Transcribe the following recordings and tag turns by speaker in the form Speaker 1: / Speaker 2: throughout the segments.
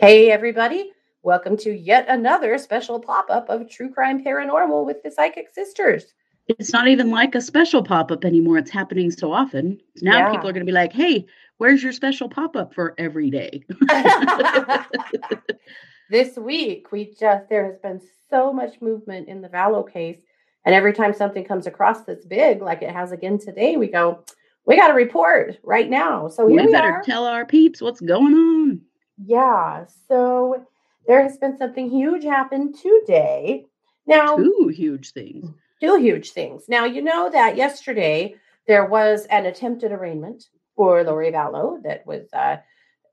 Speaker 1: Hey, everybody. Welcome to yet another special pop up of True Crime Paranormal with the Psychic Sisters.
Speaker 2: It's not even like a special pop up anymore. It's happening so often. Now
Speaker 1: Yeah.
Speaker 2: people are going to be like, hey, where's your special pop up for every day?
Speaker 1: this week, we just, there has been so much movement in the Vallow case. And every time something comes across that's big, like it has again today, we go, we got a report right now. So here
Speaker 2: we
Speaker 1: we
Speaker 2: better
Speaker 1: are.
Speaker 2: tell our peeps what's going on.
Speaker 1: Yeah. So there has been something huge happen today. Now,
Speaker 2: Two huge things.
Speaker 1: two huge things. Now, you know that yesterday there was an attempted arraignment for Lori Vallow that was uh,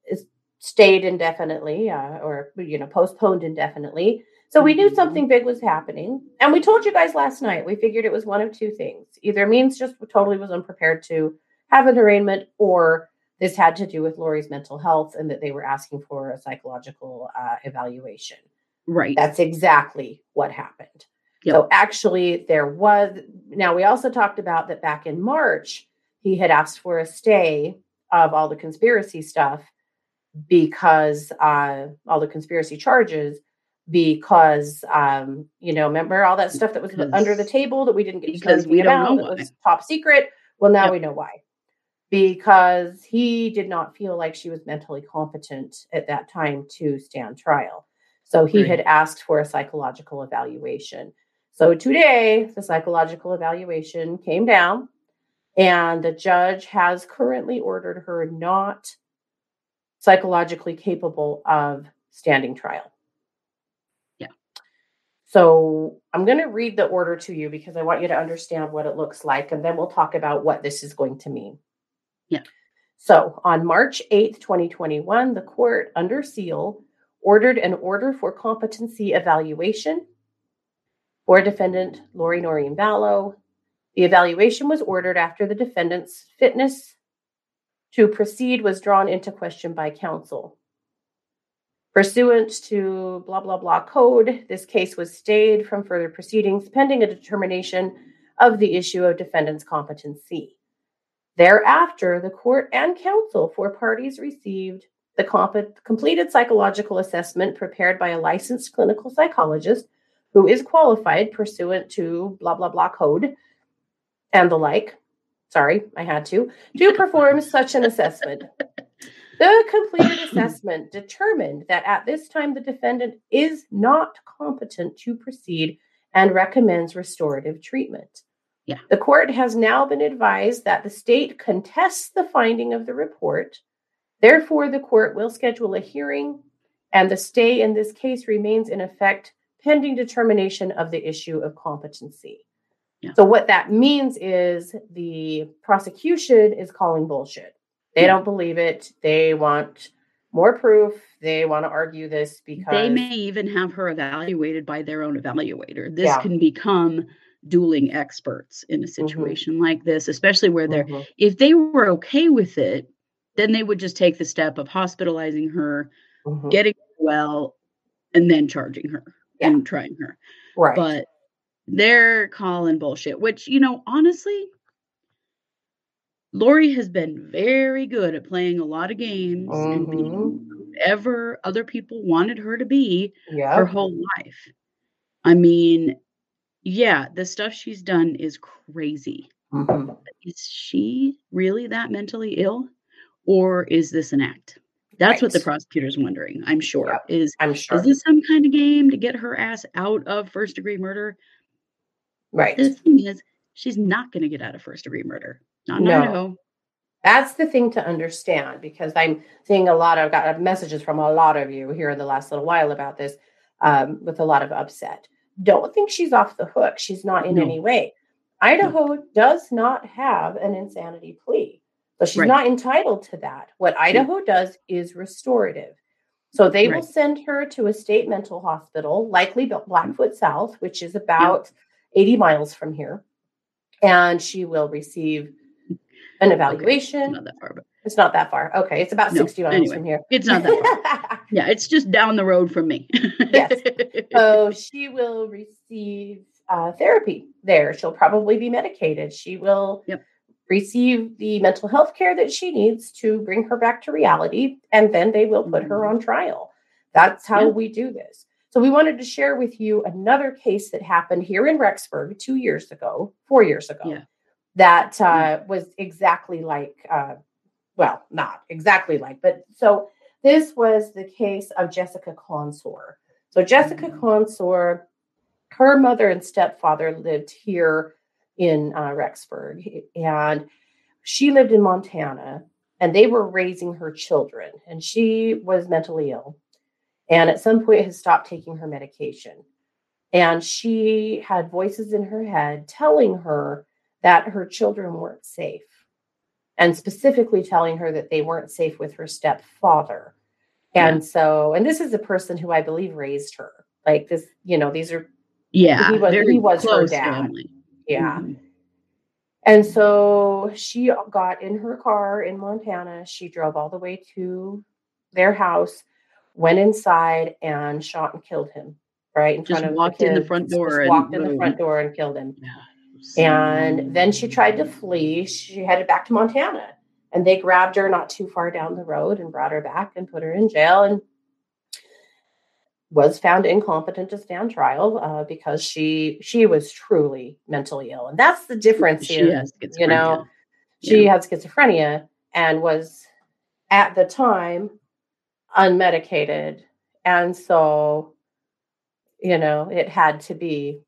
Speaker 1: is- stayed indefinitely uh, or, you know, postponed indefinitely. So we knew
Speaker 2: Mhm.
Speaker 1: something big was happening. And we told you guys last night, we figured it was one of two things. Either Means just totally was unprepared to have an arraignment or this had to do with Lori's mental health and that they were asking for a psychological uh, evaluation.
Speaker 2: Right.
Speaker 1: That's exactly what happened.
Speaker 2: Yep.
Speaker 1: So actually, there was. Now we also talked about that back in March, he had asked for a stay of all the conspiracy stuff because uh, all the conspiracy charges. Because um, you know, remember all that stuff that was
Speaker 2: Because-
Speaker 1: under the table that we didn't get
Speaker 2: because we don't
Speaker 1: about,
Speaker 2: know
Speaker 1: that
Speaker 2: why.
Speaker 1: was top secret. Well, now
Speaker 2: Yep.
Speaker 1: we know why. Because he did not feel like she was mentally competent at that time to stand trial. So he had asked for a psychological evaluation. So today, the psychological evaluation came down, and the judge has currently ordered her not psychologically capable of standing trial.
Speaker 2: Yeah.
Speaker 1: So I'm going to read the order to you because I want you to understand what it looks like, and then we'll talk about what this is going to mean.
Speaker 2: Yeah.
Speaker 1: So on March 8th, 2021, the court under seal ordered an order for competency evaluation for defendant Lori Noreen Vallow. The evaluation was ordered after the defendant's fitness to proceed was drawn into question by counsel. Pursuant to blah, blah, blah code, this case was stayed from further proceedings pending a determination of the issue of defendant's competency. Thereafter, the court and counsel for parties received the comp- completed psychological assessment prepared by a licensed clinical psychologist who is qualified pursuant to blah, blah, blah code and the like. Sorry, I had to, to perform such an assessment. The completed assessment determined that at this time the defendant is not competent to proceed and recommends restorative treatment.
Speaker 2: Yeah.
Speaker 1: The court has now been advised that the state contests the finding of the report. Therefore, the court will schedule a hearing and the stay in this case remains in effect pending determination of the issue of competency.
Speaker 2: Yeah.
Speaker 1: So, what that means is the prosecution is calling bullshit. They
Speaker 2: Yeah.
Speaker 1: don't believe it. They want more proof. They want to argue this because
Speaker 2: They may even have her evaluated by their own evaluator. This
Speaker 1: Yeah.
Speaker 2: can become dueling experts in a situation like this, especially where they're
Speaker 1: Mhm.
Speaker 2: if they were okay with it, then they would just take the step of hospitalizing her,
Speaker 1: Mhm.
Speaker 2: getting her well, and then charging her
Speaker 1: Yeah.
Speaker 2: and trying her.
Speaker 1: right.
Speaker 2: But they're calling bullshit, which, you know, honestly, Lori has been very good at playing a lot of games and being
Speaker 1: Mhm.
Speaker 2: whatever other people wanted her to be
Speaker 1: yeah.
Speaker 2: her whole life. I mean, yeah, the stuff she's done is crazy.
Speaker 1: Mhm.
Speaker 2: Is she really that mentally ill? Or is this an act? That's what the prosecutor's wondering, I'm sure.
Speaker 1: Yep.
Speaker 2: Is
Speaker 1: I'm sure.
Speaker 2: is this some kind of game to get her ass out of first degree murder?
Speaker 1: right.
Speaker 2: The thing is, she's not going to get out of first degree murder. Not
Speaker 1: No.
Speaker 2: Idaho.
Speaker 1: That's the thing to understand because I'm seeing a lot of got messages from a lot of you here in the last little while about this um, with a lot of upset. Don't think she's off the hook. She's not in
Speaker 2: No.
Speaker 1: any way. Idaho does not have an insanity plea. So she's
Speaker 2: Right.
Speaker 1: not entitled to that. What Idaho does is restorative. So they will send her to a state mental hospital, likely mm-hmm. Blackfoot South, which is about 80 miles from here. And she will receive an
Speaker 2: Okay,
Speaker 1: evaluation.
Speaker 2: Not that far, but
Speaker 1: It's not that far. Okay. It's about
Speaker 2: No,
Speaker 1: 60 miles
Speaker 2: anyway.
Speaker 1: from here.
Speaker 2: it's not that far. yeah, it's just down the road from me.
Speaker 1: Yes. so she will receive uh, therapy there. She'll probably be medicated. She will
Speaker 2: Yep.
Speaker 1: receive the mental health care that she needs to bring her back to reality. And then they will put her
Speaker 2: Mhm.
Speaker 1: on trial. That's how
Speaker 2: Yeah.
Speaker 1: we do this. So we wanted to share with you another case that happened here in Rexburg two years ago, four years ago,
Speaker 2: Yeah.
Speaker 1: that uh, was exactly like, uh, well, not exactly like, but so this was the case of Jessica Consor. So Jessica
Speaker 2: Mhm.
Speaker 1: Consor, her mother and stepfather lived here in uh, Rexburg, and she lived in Montana, and they were raising her children, and she was mentally ill, and at some point has stopped taking her medication, and she had voices in her head telling her that her children weren't safe, and specifically telling her that they weren't safe with her stepfather. And so, and this is a person who I believe raised her. Like this, you know, these are
Speaker 2: yeah,
Speaker 1: He was- he was her dad.
Speaker 2: family.
Speaker 1: yeah.
Speaker 2: Mhm.
Speaker 1: And so she got in her car in Montana. She drove all the way to their house, went inside and shot and killed him. Right in
Speaker 2: Just
Speaker 1: front of
Speaker 2: walked in the
Speaker 1: kids.
Speaker 2: front
Speaker 1: Just
Speaker 2: door and
Speaker 1: walked in the front door and killed him.
Speaker 2: Yeah.
Speaker 1: And then she tried to flee. She headed back to Montana, and they grabbed her not too far down the road and brought her back and put her in jail and was found incompetent to stand trial uh, because she she was truly mentally ill, and that's the difference here. you know,
Speaker 2: schizophrenia.
Speaker 1: she
Speaker 2: Yeah.
Speaker 1: had schizophrenia and was at the time unmedicated, and so you know it had to be.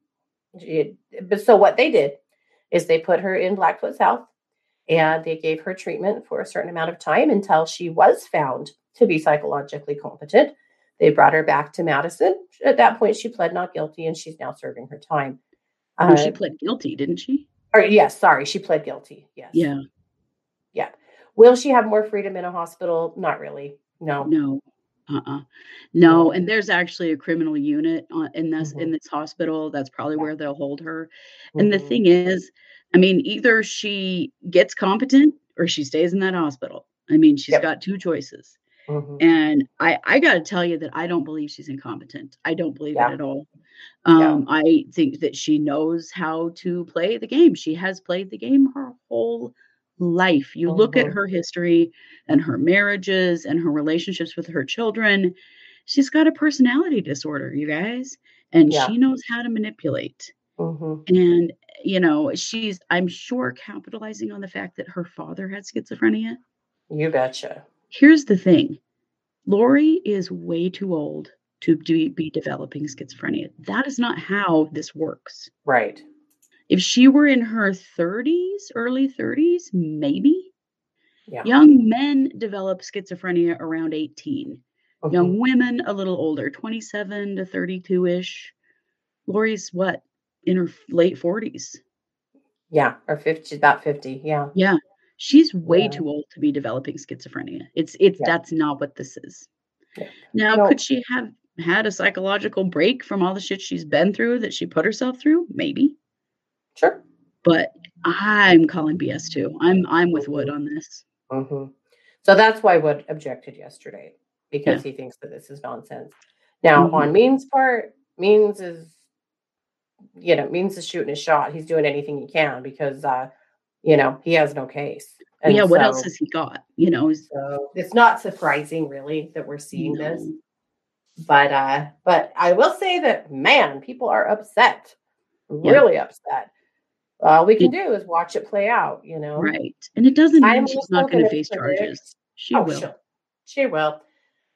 Speaker 1: But so what they did is they put her in Blackfoot South and they gave her treatment for a certain amount of time until she was found to be psychologically competent. They brought her back to Madison. At that point, she pled not guilty and she's now serving her time.
Speaker 2: She
Speaker 1: Uh,
Speaker 2: pled guilty, didn't she?
Speaker 1: or yes, sorry, she pled guilty. Yes.
Speaker 2: Yeah.
Speaker 1: Yeah. Will she have more freedom in a hospital? Not really. No.
Speaker 2: No. Uh-uh. No, and there's actually a criminal unit in this in
Speaker 1: Mhm.
Speaker 2: this hospital. That's probably where they'll hold her. And the
Speaker 1: Mhm.
Speaker 2: thing is, I mean, either she gets competent or she stays in that hospital. I mean, she's
Speaker 1: Yep.
Speaker 2: got two choices.
Speaker 1: Mhm.
Speaker 2: And I I got to tell you that I don't believe she's incompetent. I don't believe
Speaker 1: Yeah.
Speaker 2: it at all.
Speaker 1: Yeah.
Speaker 2: Um, I think that she knows how to play the game. She has played the game her whole life. You look at
Speaker 1: Mhm.
Speaker 2: her history and her marriages and her relationships with her children. She's got a personality disorder, you guys, and
Speaker 1: Yeah.
Speaker 2: she knows how to manipulate.
Speaker 1: Mhm.
Speaker 2: And you know, she's I'm sure capitalizing on the fact that her father had schizophrenia.
Speaker 1: You betcha.
Speaker 2: Here's the thing. Lori is way too old to be developing schizophrenia. That is not how this works.
Speaker 1: Right.
Speaker 2: If she were in her 30s, early 30s, maybe.
Speaker 1: Yeah.
Speaker 2: Young men develop schizophrenia around 18.
Speaker 1: Mhm.
Speaker 2: Young women a little older, 27 to 32 ish. Lori's what? In her late 40s.
Speaker 1: Yeah. Or 50, she's about 50. Yeah.
Speaker 2: Yeah. She's way
Speaker 1: Yeah.
Speaker 2: too old to be developing schizophrenia. It's it's
Speaker 1: Yeah.
Speaker 2: that's not what this is. Now,
Speaker 1: No.
Speaker 2: could she have had a psychological break from all the shit she's been through that she put herself through? Maybe.
Speaker 1: Sure.
Speaker 2: But I'm calling BS too. I'm I'm with Wood on this.
Speaker 1: hmm So that's why Wood objected yesterday because he thinks that this is nonsense. Now,
Speaker 2: Mhm.
Speaker 1: on Means' part, Means is, you know, Means is shooting his shot. He's doing anything he can because, uh, you know, he has no case. And
Speaker 2: yeah, what
Speaker 1: so-
Speaker 2: else has he got? You know,
Speaker 1: So it's not surprising, really, that we're seeing this. But uh, but I will say that man, people are upset,
Speaker 2: Yeah.
Speaker 1: really upset. All we can do is watch it play out. You know,
Speaker 2: right. And it doesn't mean
Speaker 1: I'm
Speaker 2: she's not going to face
Speaker 1: predict-
Speaker 2: charges. She
Speaker 1: oh,
Speaker 2: will.
Speaker 1: Sure. She will.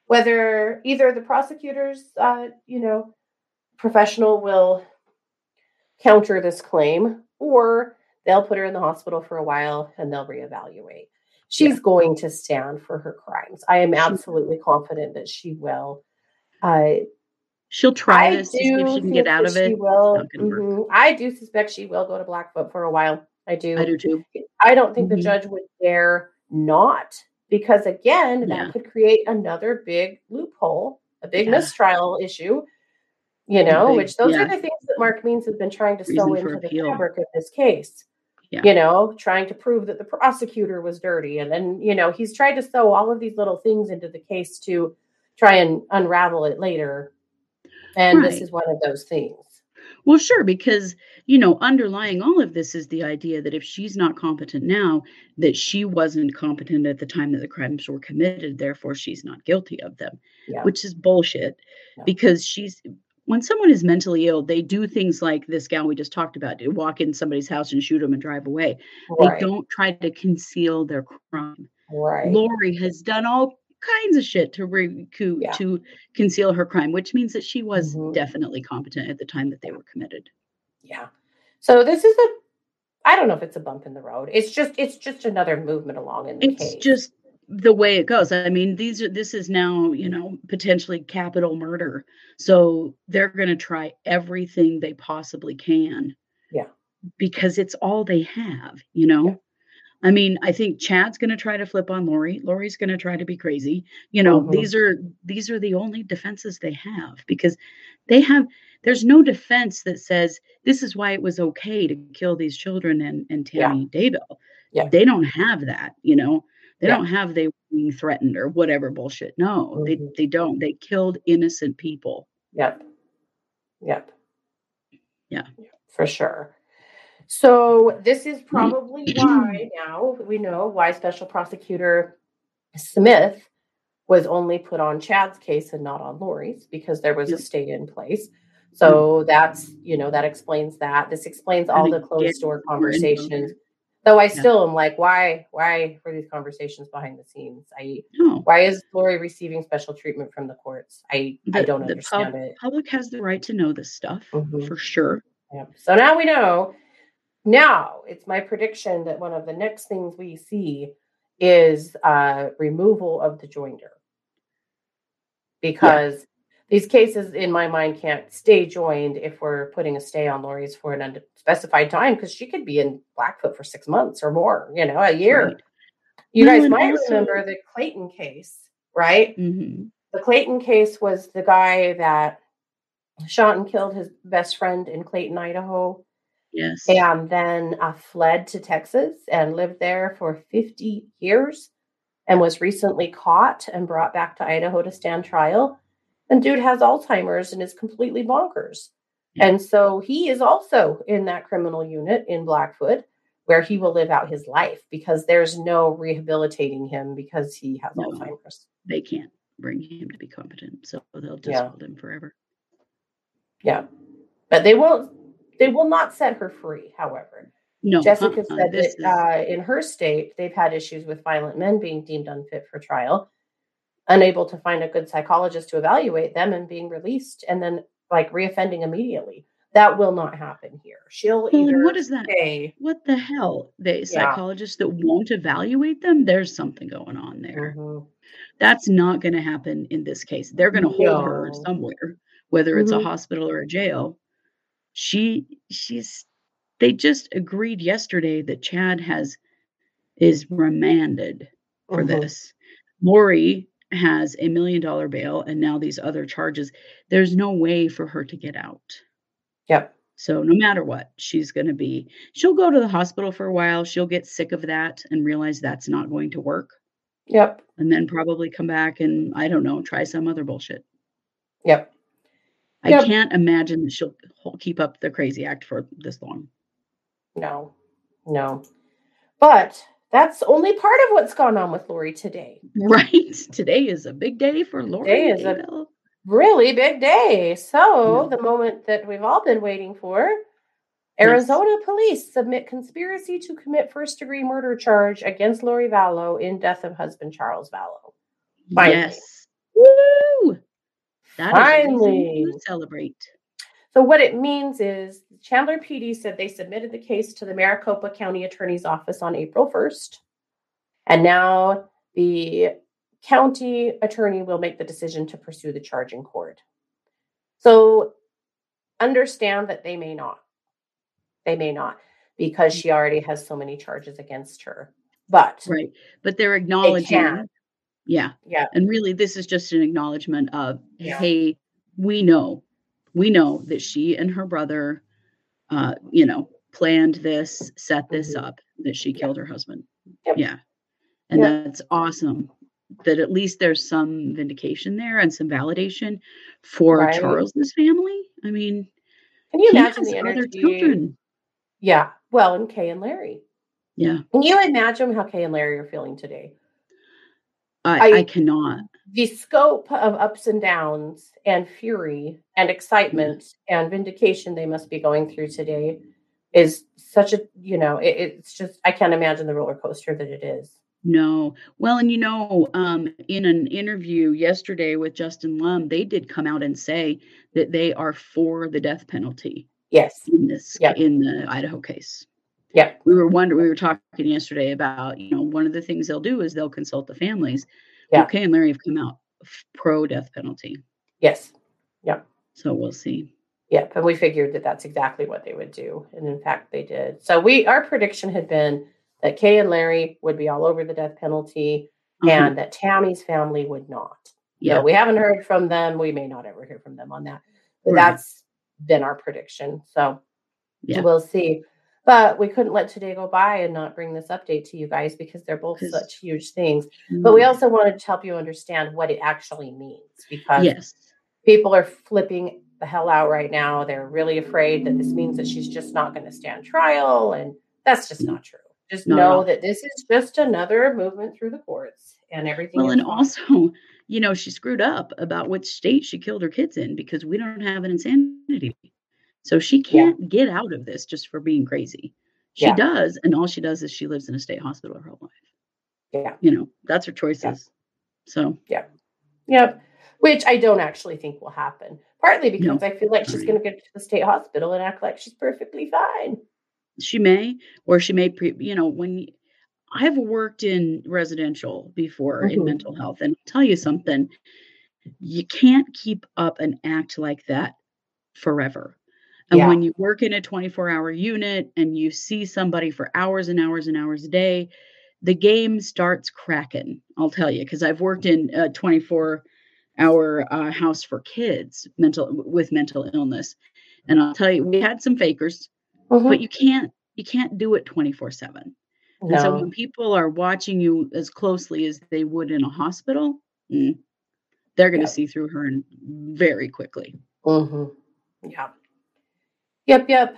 Speaker 1: Whether either the prosecutors, uh, you know, professional will counter this claim, or they'll put her in the hospital for a while and they'll reevaluate. she's going to stand for her crimes. I am absolutely confident that she will. Uh,
Speaker 2: She'll try
Speaker 1: I
Speaker 2: this to see if she can get out of it.
Speaker 1: She will.
Speaker 2: Not gonna work.
Speaker 1: Mhm. I do suspect she will go to Blackfoot for a while. I do.
Speaker 2: I do too.
Speaker 1: I don't think the
Speaker 2: Mhm.
Speaker 1: judge would dare not, because again,
Speaker 2: Yeah.
Speaker 1: that could create another big loophole, a big
Speaker 2: Yeah.
Speaker 1: mistrial issue. You know,
Speaker 2: big-
Speaker 1: which those
Speaker 2: yeah.
Speaker 1: are the things that Mark Means has been trying to sew
Speaker 2: Reason
Speaker 1: into the
Speaker 2: appeal.
Speaker 1: fabric of this case.
Speaker 2: Yeah.
Speaker 1: You know, trying to prove that the prosecutor was dirty, and then you know he's tried to sew all of these little things into the case to try and unravel it later. And this is one of those things.
Speaker 2: Well, sure, because you know, underlying all of this is the idea that if she's not competent now, that she wasn't competent at the time that the crimes were committed, therefore she's not guilty of them,
Speaker 1: Yeah.
Speaker 2: which is bullshit.
Speaker 1: Yeah.
Speaker 2: Because she's when someone is mentally ill, they do things like this gal we just talked about, they walk in somebody's house and shoot them and drive away.
Speaker 1: Right.
Speaker 2: They don't try to conceal their crime.
Speaker 1: right.
Speaker 2: Lori has done all kinds of shit to re- to,
Speaker 1: Yeah.
Speaker 2: to conceal her crime, which means that she was
Speaker 1: Mhm.
Speaker 2: definitely competent at the time that they were committed.
Speaker 1: Yeah. So this is a I don't know if it's a bump in the road. It's just it's just another movement along in the
Speaker 2: It's
Speaker 1: case.
Speaker 2: just the way it goes. I mean, these are this is now, you know, potentially capital murder. So they're going to try everything they possibly can.
Speaker 1: Yeah.
Speaker 2: Because it's all they have, you know.
Speaker 1: Yeah.
Speaker 2: I mean, I think Chad's going to try to flip on Lori. Lori's going to try to be crazy. You know,
Speaker 1: Mhm.
Speaker 2: these are these are the only defenses they have because they have there's no defense that says this is why it was okay to kill these children and and
Speaker 1: Yeah.
Speaker 2: Tammy Daybell.
Speaker 1: Yeah.
Speaker 2: They don't have that, you know. They
Speaker 1: Yeah.
Speaker 2: don't have they were being threatened or whatever bullshit. No,
Speaker 1: Mhm.
Speaker 2: they they don't. They killed innocent people.
Speaker 1: Yep. Yep.
Speaker 2: Yeah.
Speaker 1: For sure. So this is probably why now we know why Special Prosecutor Smith was only put on Chad's case and not on Lori's because there was a stay in place. So that's you know that explains that. This explains all the closed door conversations. Though I still am like, why why were these conversations behind the scenes? I
Speaker 2: No.
Speaker 1: why is Lori receiving special treatment from the courts? I I
Speaker 2: The-
Speaker 1: don't understand
Speaker 2: pub-
Speaker 1: it.
Speaker 2: Public has the right to know this stuff
Speaker 1: Mhm.
Speaker 2: for sure.
Speaker 1: So now we know. Now it's my prediction that one of the next things we see is uh, removal of the joinder because these cases, in my mind, can't stay joined if we're putting a stay on Lori's for an unspecified time because she could be in Blackfoot for six months or more, you know, a year.
Speaker 2: Right.
Speaker 1: You
Speaker 2: Well,
Speaker 1: guys might
Speaker 2: also-
Speaker 1: remember the Clayton case, right?
Speaker 2: hmm
Speaker 1: The Clayton case was the guy that shot and killed his best friend in Clayton, Idaho
Speaker 2: Yes.
Speaker 1: and then uh, fled to Texas and lived there for 50 years and was recently caught and brought back to Idaho to stand trial. And dude has Alzheimer's and is completely bonkers.
Speaker 2: Yeah.
Speaker 1: And so he is also in that criminal unit in Blackfoot where he will live out his life because there's no rehabilitating him because he has
Speaker 2: No.
Speaker 1: Alzheimer's.
Speaker 2: they can't bring him to be competent, so they'll just
Speaker 1: Yeah.
Speaker 2: hold him forever.
Speaker 1: Yeah. But they won't they will not set her free, however.
Speaker 2: No,
Speaker 1: Jessica
Speaker 2: uh-uh,
Speaker 1: said that
Speaker 2: is-
Speaker 1: uh, in her state, they've had issues with violent men being deemed unfit for trial, unable to find a good psychologist to evaluate them, and being released and then like reoffending immediately. That will not happen here. She'll
Speaker 2: Well,
Speaker 1: either
Speaker 2: what is that?
Speaker 1: stay.
Speaker 2: what the hell? They
Speaker 1: Yeah.
Speaker 2: psychologists that won't evaluate them. There's something going on there.
Speaker 1: Mhm.
Speaker 2: That's not going to happen in this case. They're going to hold her somewhere, whether it's
Speaker 1: Mhm.
Speaker 2: a hospital or a jail. She she's they just agreed yesterday that Chad has is remanded for
Speaker 1: Mhm.
Speaker 2: this. Lori has a million dollar bail and now these other charges. There's no way for her to get out.
Speaker 1: Yep.
Speaker 2: So no matter what, she's going to be she'll go to the hospital for a while, she'll get sick of that and realize that's not going to work
Speaker 1: Yep.
Speaker 2: and then probably come back and I don't know, try some other bullshit.
Speaker 1: Yep.
Speaker 2: I
Speaker 1: Yep.
Speaker 2: can't imagine that she'll keep up the crazy act for this long.
Speaker 1: No. No. But that's only part of what's gone on with Lori today.
Speaker 2: Right? Today is a big day for Lori.
Speaker 1: Today is a- really big day. So,
Speaker 2: Yeah.
Speaker 1: the moment that we've all been waiting for
Speaker 2: Yes.
Speaker 1: Arizona police submit conspiracy to commit first degree murder charge against Lori Vallow in death of husband Charles Vallow. Finally.
Speaker 2: Yes. Woo! That is a reason
Speaker 1: Finally.
Speaker 2: to celebrate.
Speaker 1: So, what it means is Chandler PD said they submitted the case to the Maricopa County Attorney's Office on April 1st. And now the county attorney will make the decision to pursue the charge in court. So understand that they may not. They may not because she already has so many charges against her. But
Speaker 2: right. But they're acknowledging. Yeah.
Speaker 1: yeah,
Speaker 2: And really, this is just an acknowledgement of,
Speaker 1: Yeah.
Speaker 2: hey, we know, we know that she and her brother, uh, you know, planned this, set this
Speaker 1: Mhm.
Speaker 2: up, that she
Speaker 1: Yeah.
Speaker 2: killed her husband.
Speaker 1: Yep.
Speaker 2: Yeah. And
Speaker 1: Yep.
Speaker 2: that's awesome that at least there's some vindication there and some validation for
Speaker 1: Right.
Speaker 2: Charles's family. I mean,
Speaker 1: can you imagine the
Speaker 2: other children.
Speaker 1: Yeah, well, and Kay and Larry.
Speaker 2: Yeah.
Speaker 1: Can you imagine how Kay and Larry are feeling today?
Speaker 2: I,
Speaker 1: I-
Speaker 2: I cannot.
Speaker 1: the scope of ups and downs and fury and excitement and vindication they must be going through today is such a you know it, it's just i can't imagine the roller coaster that it is
Speaker 2: No. Well, and you know, um, in an interview yesterday with Justin Lum, they did come out and say that they are for the death penalty
Speaker 1: yes
Speaker 2: in this
Speaker 1: Yeah.
Speaker 2: in the Idaho case.
Speaker 1: Yeah
Speaker 2: We were wondering, we were talking yesterday about, you know, one of the things they'll do is they'll consult the families.
Speaker 1: Yeah.
Speaker 2: Okay, and Larry have come out pro death penalty.
Speaker 1: yes Yep.
Speaker 2: So we'll see.
Speaker 1: yeah and we figured that that's exactly what they would do and in fact they did so we our prediction had been that kay and larry would be all over the death penalty
Speaker 2: Uh-huh.
Speaker 1: and that tammy's family would not
Speaker 2: yeah.
Speaker 1: So we haven't heard from them we may not ever hear from them on that but
Speaker 2: Right.
Speaker 1: that's been our prediction so
Speaker 2: Yeah.
Speaker 1: We'll see. But we couldn't let today go by and not bring this update to you guys because they're both such huge things. But we
Speaker 2: Mm.
Speaker 1: also wanted to help you understand what it actually means because
Speaker 2: yes.
Speaker 1: people are flipping the hell out right now. They're really afraid that this means that she's just not going to stand trial. And that's just not true. Just
Speaker 2: Not at all.
Speaker 1: know that this is just another movement through the courts and everything.
Speaker 2: Well, and also, you know, she screwed up about which state she killed her kids in because we don't have an insanity. So she can't get out of this just for being crazy. She
Speaker 1: Yeah.
Speaker 2: does, and all she does is she lives in a state hospital her whole life.
Speaker 1: Yeah.
Speaker 2: You know, that's her choices. So Yeah.
Speaker 1: Yep. Which I don't actually think will happen. Partly because
Speaker 2: No.
Speaker 1: I feel like she's going to get to the state hospital and act like she's perfectly fine.
Speaker 2: she may, or she may pre, you know, when I've worked in residential before in
Speaker 1: Mhm.
Speaker 2: mental health, and I'll tell you something, you can't keep up an act like that forever. And
Speaker 1: Yeah.
Speaker 2: when you work in a 24 hour unit and you see somebody for hours and hours and hours a day, the game starts cracking. I'll tell you, because I've worked in a 24 hour uh, house for kids mental with mental illness. And I'll tell you, we had some fakers,
Speaker 1: Mhm.
Speaker 2: but you can't you can't do it 24 7 and so when people are watching you as closely as they would in a hospital mm, they're going to
Speaker 1: Yep.
Speaker 2: see through her very quickly
Speaker 1: hmm Yeah. Yep, yep.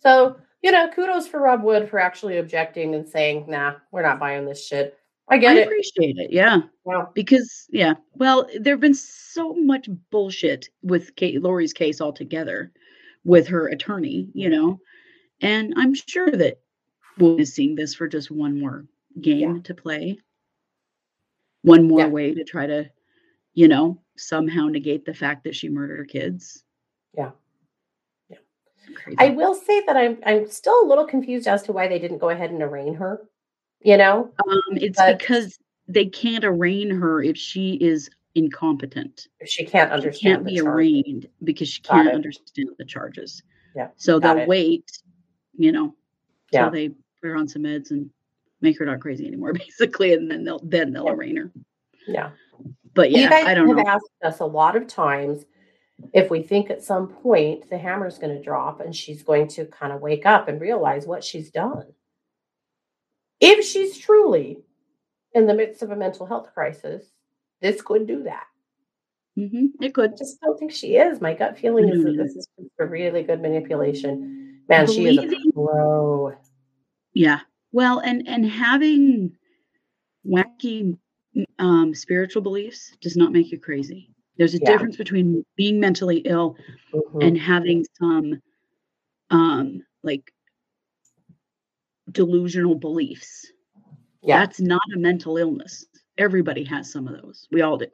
Speaker 1: So, you know, kudos for Rob Wood for actually objecting and saying, nah, we're not buying this shit. I get
Speaker 2: i
Speaker 1: it.
Speaker 2: appreciate it yeah
Speaker 1: Well,
Speaker 2: because yeah well there have been so much bullshit with Kate Lori's case altogether with her attorney you know and i'm sure that we'll be seeing this for just one more game
Speaker 1: Yeah.
Speaker 2: to play one more
Speaker 1: Yeah.
Speaker 2: way to try to you know somehow negate the fact that she murdered her kids
Speaker 1: Yeah.
Speaker 2: Crazy.
Speaker 1: I will say that I'm I'm still a little confused as to why they didn't go ahead and arraign her. You know?
Speaker 2: um it's
Speaker 1: but-
Speaker 2: because they can't arraign her if she is incompetent
Speaker 1: If she can't understand, she
Speaker 2: can't
Speaker 1: the
Speaker 2: be
Speaker 1: charge.
Speaker 2: arraigned because she
Speaker 1: Got
Speaker 2: can't
Speaker 1: it.
Speaker 2: understand the charges.
Speaker 1: Yeah,
Speaker 2: So
Speaker 1: got
Speaker 2: they'll
Speaker 1: it.
Speaker 2: wait, you know, till
Speaker 1: Yeah.
Speaker 2: they put her on some meds and make her not crazy anymore, basically, and then they'll then they'll
Speaker 1: Yeah.
Speaker 2: arraign her.
Speaker 1: Yeah.
Speaker 2: But
Speaker 1: you
Speaker 2: yeah,
Speaker 1: guys
Speaker 2: I don't
Speaker 1: have
Speaker 2: know.
Speaker 1: asked us a lot of times if we think at some point the hammer's going to drop and she's going to kind of wake up and realize what she's done. If she's truly in the midst of a mental health crisis, this could do that.
Speaker 2: Mm-hmm. It could.
Speaker 1: I just don't think she is. My gut feeling is that this is a really good manipulation. Man, she is a pro.
Speaker 2: Yeah. Well, and and having wacky um spiritual beliefs does not make you crazy. There's a
Speaker 1: Yeah.
Speaker 2: difference between being mentally ill
Speaker 1: Mhm.
Speaker 2: and having some um like delusional beliefs.
Speaker 1: yeah,
Speaker 2: That's not a mental illness. Everybody has some of those. We all do.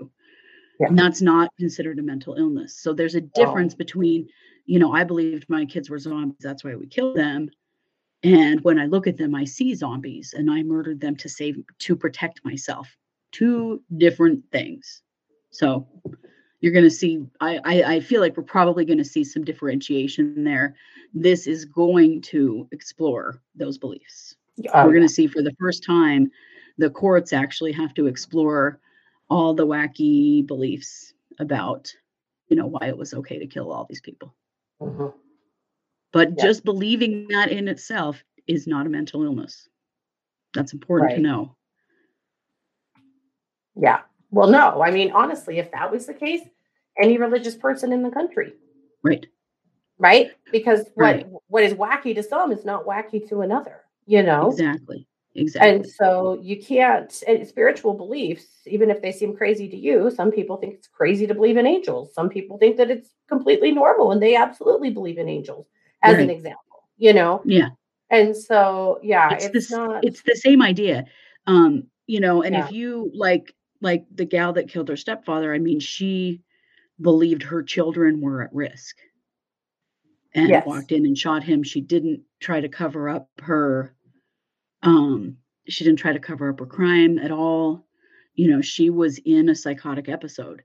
Speaker 1: Yeah.
Speaker 2: And that's not considered a mental illness. So there's a difference between, you know, I believed my kids were zombies, that's why we killed them, And when I look at them, I see zombies and I murdered them to save to protect myself. Two different things. So you're going to see I, I, I feel like we're probably going to see some differentiation there this is going to explore those beliefs
Speaker 1: Oh,
Speaker 2: we're going to see for the first time the courts actually have to explore all the wacky beliefs about you know why it was okay to kill all these people
Speaker 1: mhm.
Speaker 2: but
Speaker 1: Yeah.
Speaker 2: just believing that in itself is not a mental illness that's important
Speaker 1: Right.
Speaker 2: to know
Speaker 1: Yeah. Well, no. I mean, honestly, if that was the case, any religious person in the country,
Speaker 2: right
Speaker 1: right? Because what
Speaker 2: Right.
Speaker 1: what is wacky to some is not wacky to another, you know.
Speaker 2: exactly exactly
Speaker 1: And so you can't and spiritual beliefs, even if they seem crazy to you, some people think it's crazy to believe in angels. Some people think that it's completely normal and they absolutely believe in angels, as an example, you know.
Speaker 2: yeah
Speaker 1: And so, yeah,
Speaker 2: it's,
Speaker 1: it's,
Speaker 2: this
Speaker 1: not.
Speaker 2: it's the same idea um you know and
Speaker 1: Yeah.
Speaker 2: if you like like the gal that killed her stepfather i mean she believed her children were at risk and
Speaker 1: Yes.
Speaker 2: walked in and shot him she didn't try to cover up her um she didn't try to cover up her crime at all you know she was in a psychotic episode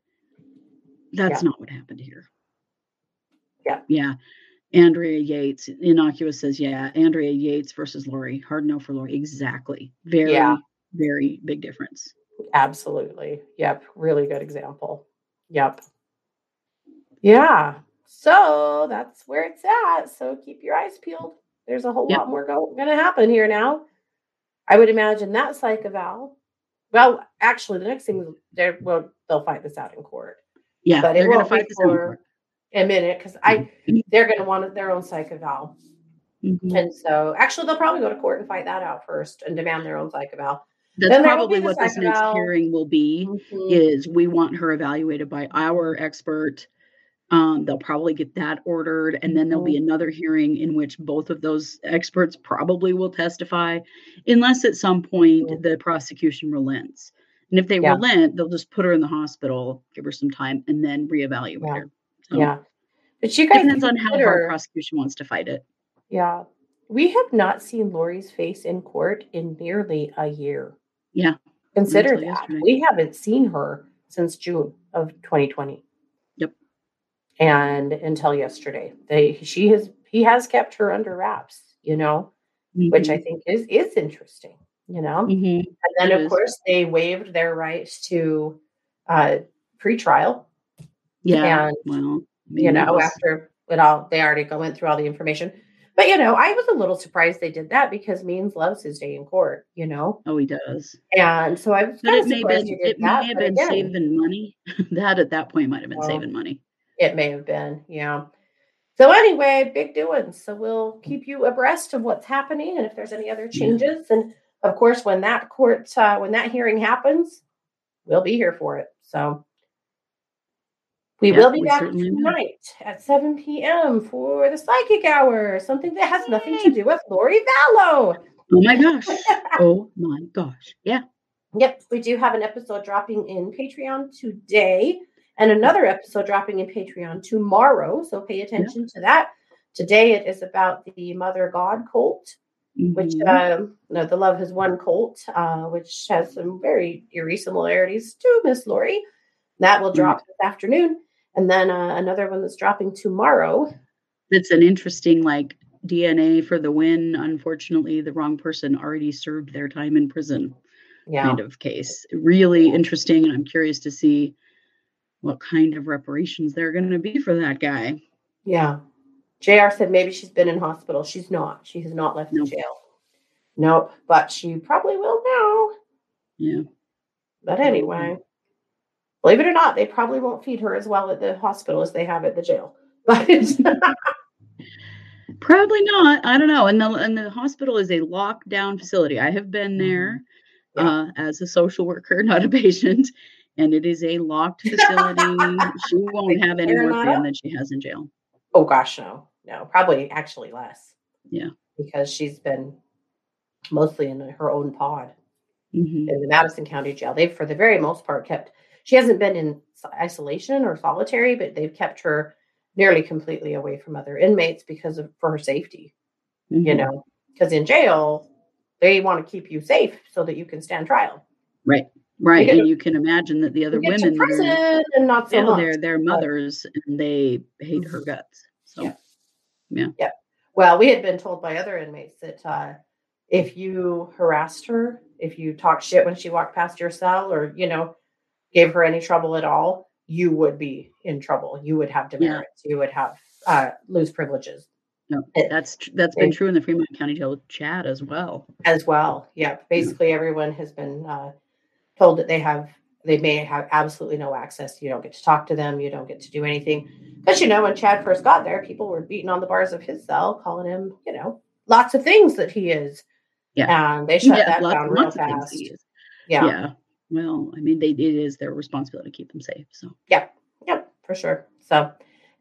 Speaker 2: that's
Speaker 1: Yeah.
Speaker 2: not what happened here
Speaker 1: Yeah.
Speaker 2: yeah andrea yates innocuous says yeah andrea yates versus lori hard no for lori exactly very
Speaker 1: Yeah.
Speaker 2: very big difference
Speaker 1: Absolutely. Yep. Really good example. Yep. Yeah. So that's where it's at. So keep your eyes peeled. There's a whole
Speaker 2: Yep.
Speaker 1: lot more go- going to happen here now. I would imagine that psych eval. Well, actually, the next thing is they well, they'll fight this out in court,
Speaker 2: yeah
Speaker 1: but it
Speaker 2: they're gonna fight this
Speaker 1: for a minute because I
Speaker 2: Mhm.
Speaker 1: they're going to want their own psych eval,
Speaker 2: Mhm.
Speaker 1: and so actually they'll probably go to court and fight that out first and demand their own psych eval.
Speaker 2: that's
Speaker 1: then
Speaker 2: probably what this next
Speaker 1: eval.
Speaker 2: hearing will be
Speaker 1: Mhm.
Speaker 2: is we want her evaluated by our expert. Um, they'll probably get that ordered, and then there'll be
Speaker 1: Mm-hmm.
Speaker 2: another hearing in which both of those experts probably will testify, unless at some point
Speaker 1: Mhm.
Speaker 2: the prosecution relents. And if they
Speaker 1: Yeah.
Speaker 2: relent, they'll just put her in the hospital, give her some time, and then reevaluate
Speaker 1: Yeah.
Speaker 2: her. So
Speaker 1: Yeah. But you
Speaker 2: it
Speaker 1: guys
Speaker 2: depends on how hard prosecution wants to fight it.
Speaker 1: Yeah. We have not seen Lori's face in court in nearly a year.
Speaker 2: Yeah.
Speaker 1: Consider
Speaker 2: Until
Speaker 1: that.
Speaker 2: yesterday.
Speaker 1: We haven't seen her since June of 2020. And until yesterday. They she has he has kept her under wraps, you know, which I think is is interesting, you know.
Speaker 2: Mhm.
Speaker 1: And then of course they waived their rights to uh pretrial
Speaker 2: yeah.
Speaker 1: and
Speaker 2: well,
Speaker 1: you know,
Speaker 2: was-
Speaker 1: after it all, they already go went through all the information. But you know, I was a little surprised they did that because Means loves his day in court, you know,
Speaker 2: oh, he does.
Speaker 1: and so I was
Speaker 2: But it may,
Speaker 1: surprised
Speaker 2: been, it may
Speaker 1: that.
Speaker 2: have been
Speaker 1: again,
Speaker 2: saving money. that at that point might have been
Speaker 1: Well,
Speaker 2: saving money.
Speaker 1: It may have been, yeah. So anyway, big doings. So we'll keep you abreast of what's happening and if there's any other
Speaker 2: Yeah.
Speaker 1: changes. And of course, when that court, uh, when that hearing happens, we'll be here for it. So we
Speaker 2: Yep,
Speaker 1: will be
Speaker 2: we
Speaker 1: back
Speaker 2: certainly will.
Speaker 1: tonight at 7 p.m. for the psychic hour, something that has nothing to do with Lori Vallow.
Speaker 2: Oh my gosh. oh my gosh. Yeah.
Speaker 1: Yep, we do have an episode dropping in Patreon today and another episode dropping in Patreon tomorrow. So pay attention to that. Today it is about the Mother God cult, which
Speaker 2: Mhm.
Speaker 1: um, no, the Love Has Won cult, uh, which has some very eerie similarities to Miss Lori. That will drop this afternoon, and then uh, another one that's dropping tomorrow.
Speaker 2: it's an interesting like DNA for the win. Unfortunately, the wrong person already served their time in prison
Speaker 1: Yeah,
Speaker 2: kind of case. Really interesting. And I'm curious to see what kind of reparations they're going to be for that guy.
Speaker 1: yeah. Jr. said maybe she's been in hospital. She's not. She has not left
Speaker 2: Nope.
Speaker 1: the jail. Nope, but she probably will now.
Speaker 2: Yeah.
Speaker 1: But anyway, believe it or not, they probably won't feed her as well at the hospital as they have at the jail. But
Speaker 2: Probably not. I don't know. And the and the hospital is a lockdown facility. I have been there
Speaker 1: Mm-hmm. Yeah.
Speaker 2: uh, as a social worker, not a patient, and it is a locked facility. she won't have any more freedom than she has in jail.
Speaker 1: oh gosh, no, no, probably actually less.
Speaker 2: Yeah.
Speaker 1: because she's been mostly in her own pod
Speaker 2: Mhm.
Speaker 1: in the Madison County Jail. They've, for the very most part, kept. She hasn't been in isolation or solitary, but they've kept her nearly completely away from other inmates because of for her safety. You
Speaker 2: Mhm.
Speaker 1: know, because in jail they want to keep you safe so that you can stand trial.
Speaker 2: Right. Right. And you can imagine that the other women
Speaker 1: prison are, and not so
Speaker 2: yeah, they're their mothers and they hate her mm-hmm. guts. So yeah.
Speaker 1: yeah. Yeah. Well, we had been told by other inmates that uh, if you harassed her, if you talked shit when she walked past your cell or, you know, gave her any trouble at all, you would be in trouble. You would have demerits. Yeah. You would have uh, lose privileges.
Speaker 2: No, that's that's been true in the Fremont County Jail with Chad as well.
Speaker 1: As well, yeah. Basically, everyone has been uh, told that they have they may have absolutely no access. You don't get to talk to them. You don't get to do anything. Because you know, when Chad first got there, people were beating on the bars of his cell, calling him, you know, lots of things that he is. Yeah, and they shut yeah, that lots, down real fast.
Speaker 2: Yeah, yeah. Well, I mean, they it is their responsibility to keep them safe. So
Speaker 1: yeah, Yep. for sure. So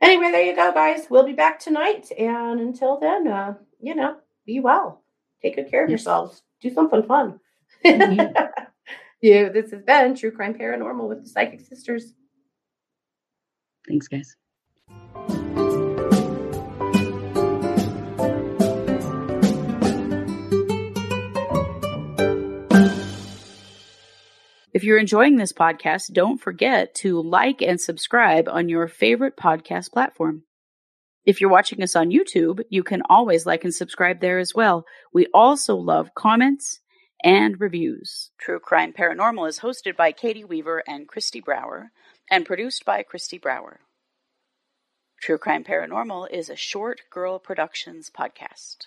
Speaker 1: anyway, there you go, guys. We'll be back tonight. And until then, uh, you know, be well. Take good care of yourselves. Do something fun. Mm-hmm. yeah, this has been True Crime Paranormal with the Psychic Sisters.
Speaker 2: Thanks, guys. If you're enjoying this podcast, don't forget to like and subscribe on your favorite podcast platform. If you're watching us on YouTube, you can always like and subscribe there as well. We also love comments and reviews. True Crime Paranormal is hosted by Katie Weaver and Kristi Brower and produced by Kristi Brower. True Crime Paranormal is a Short Girl Productions podcast.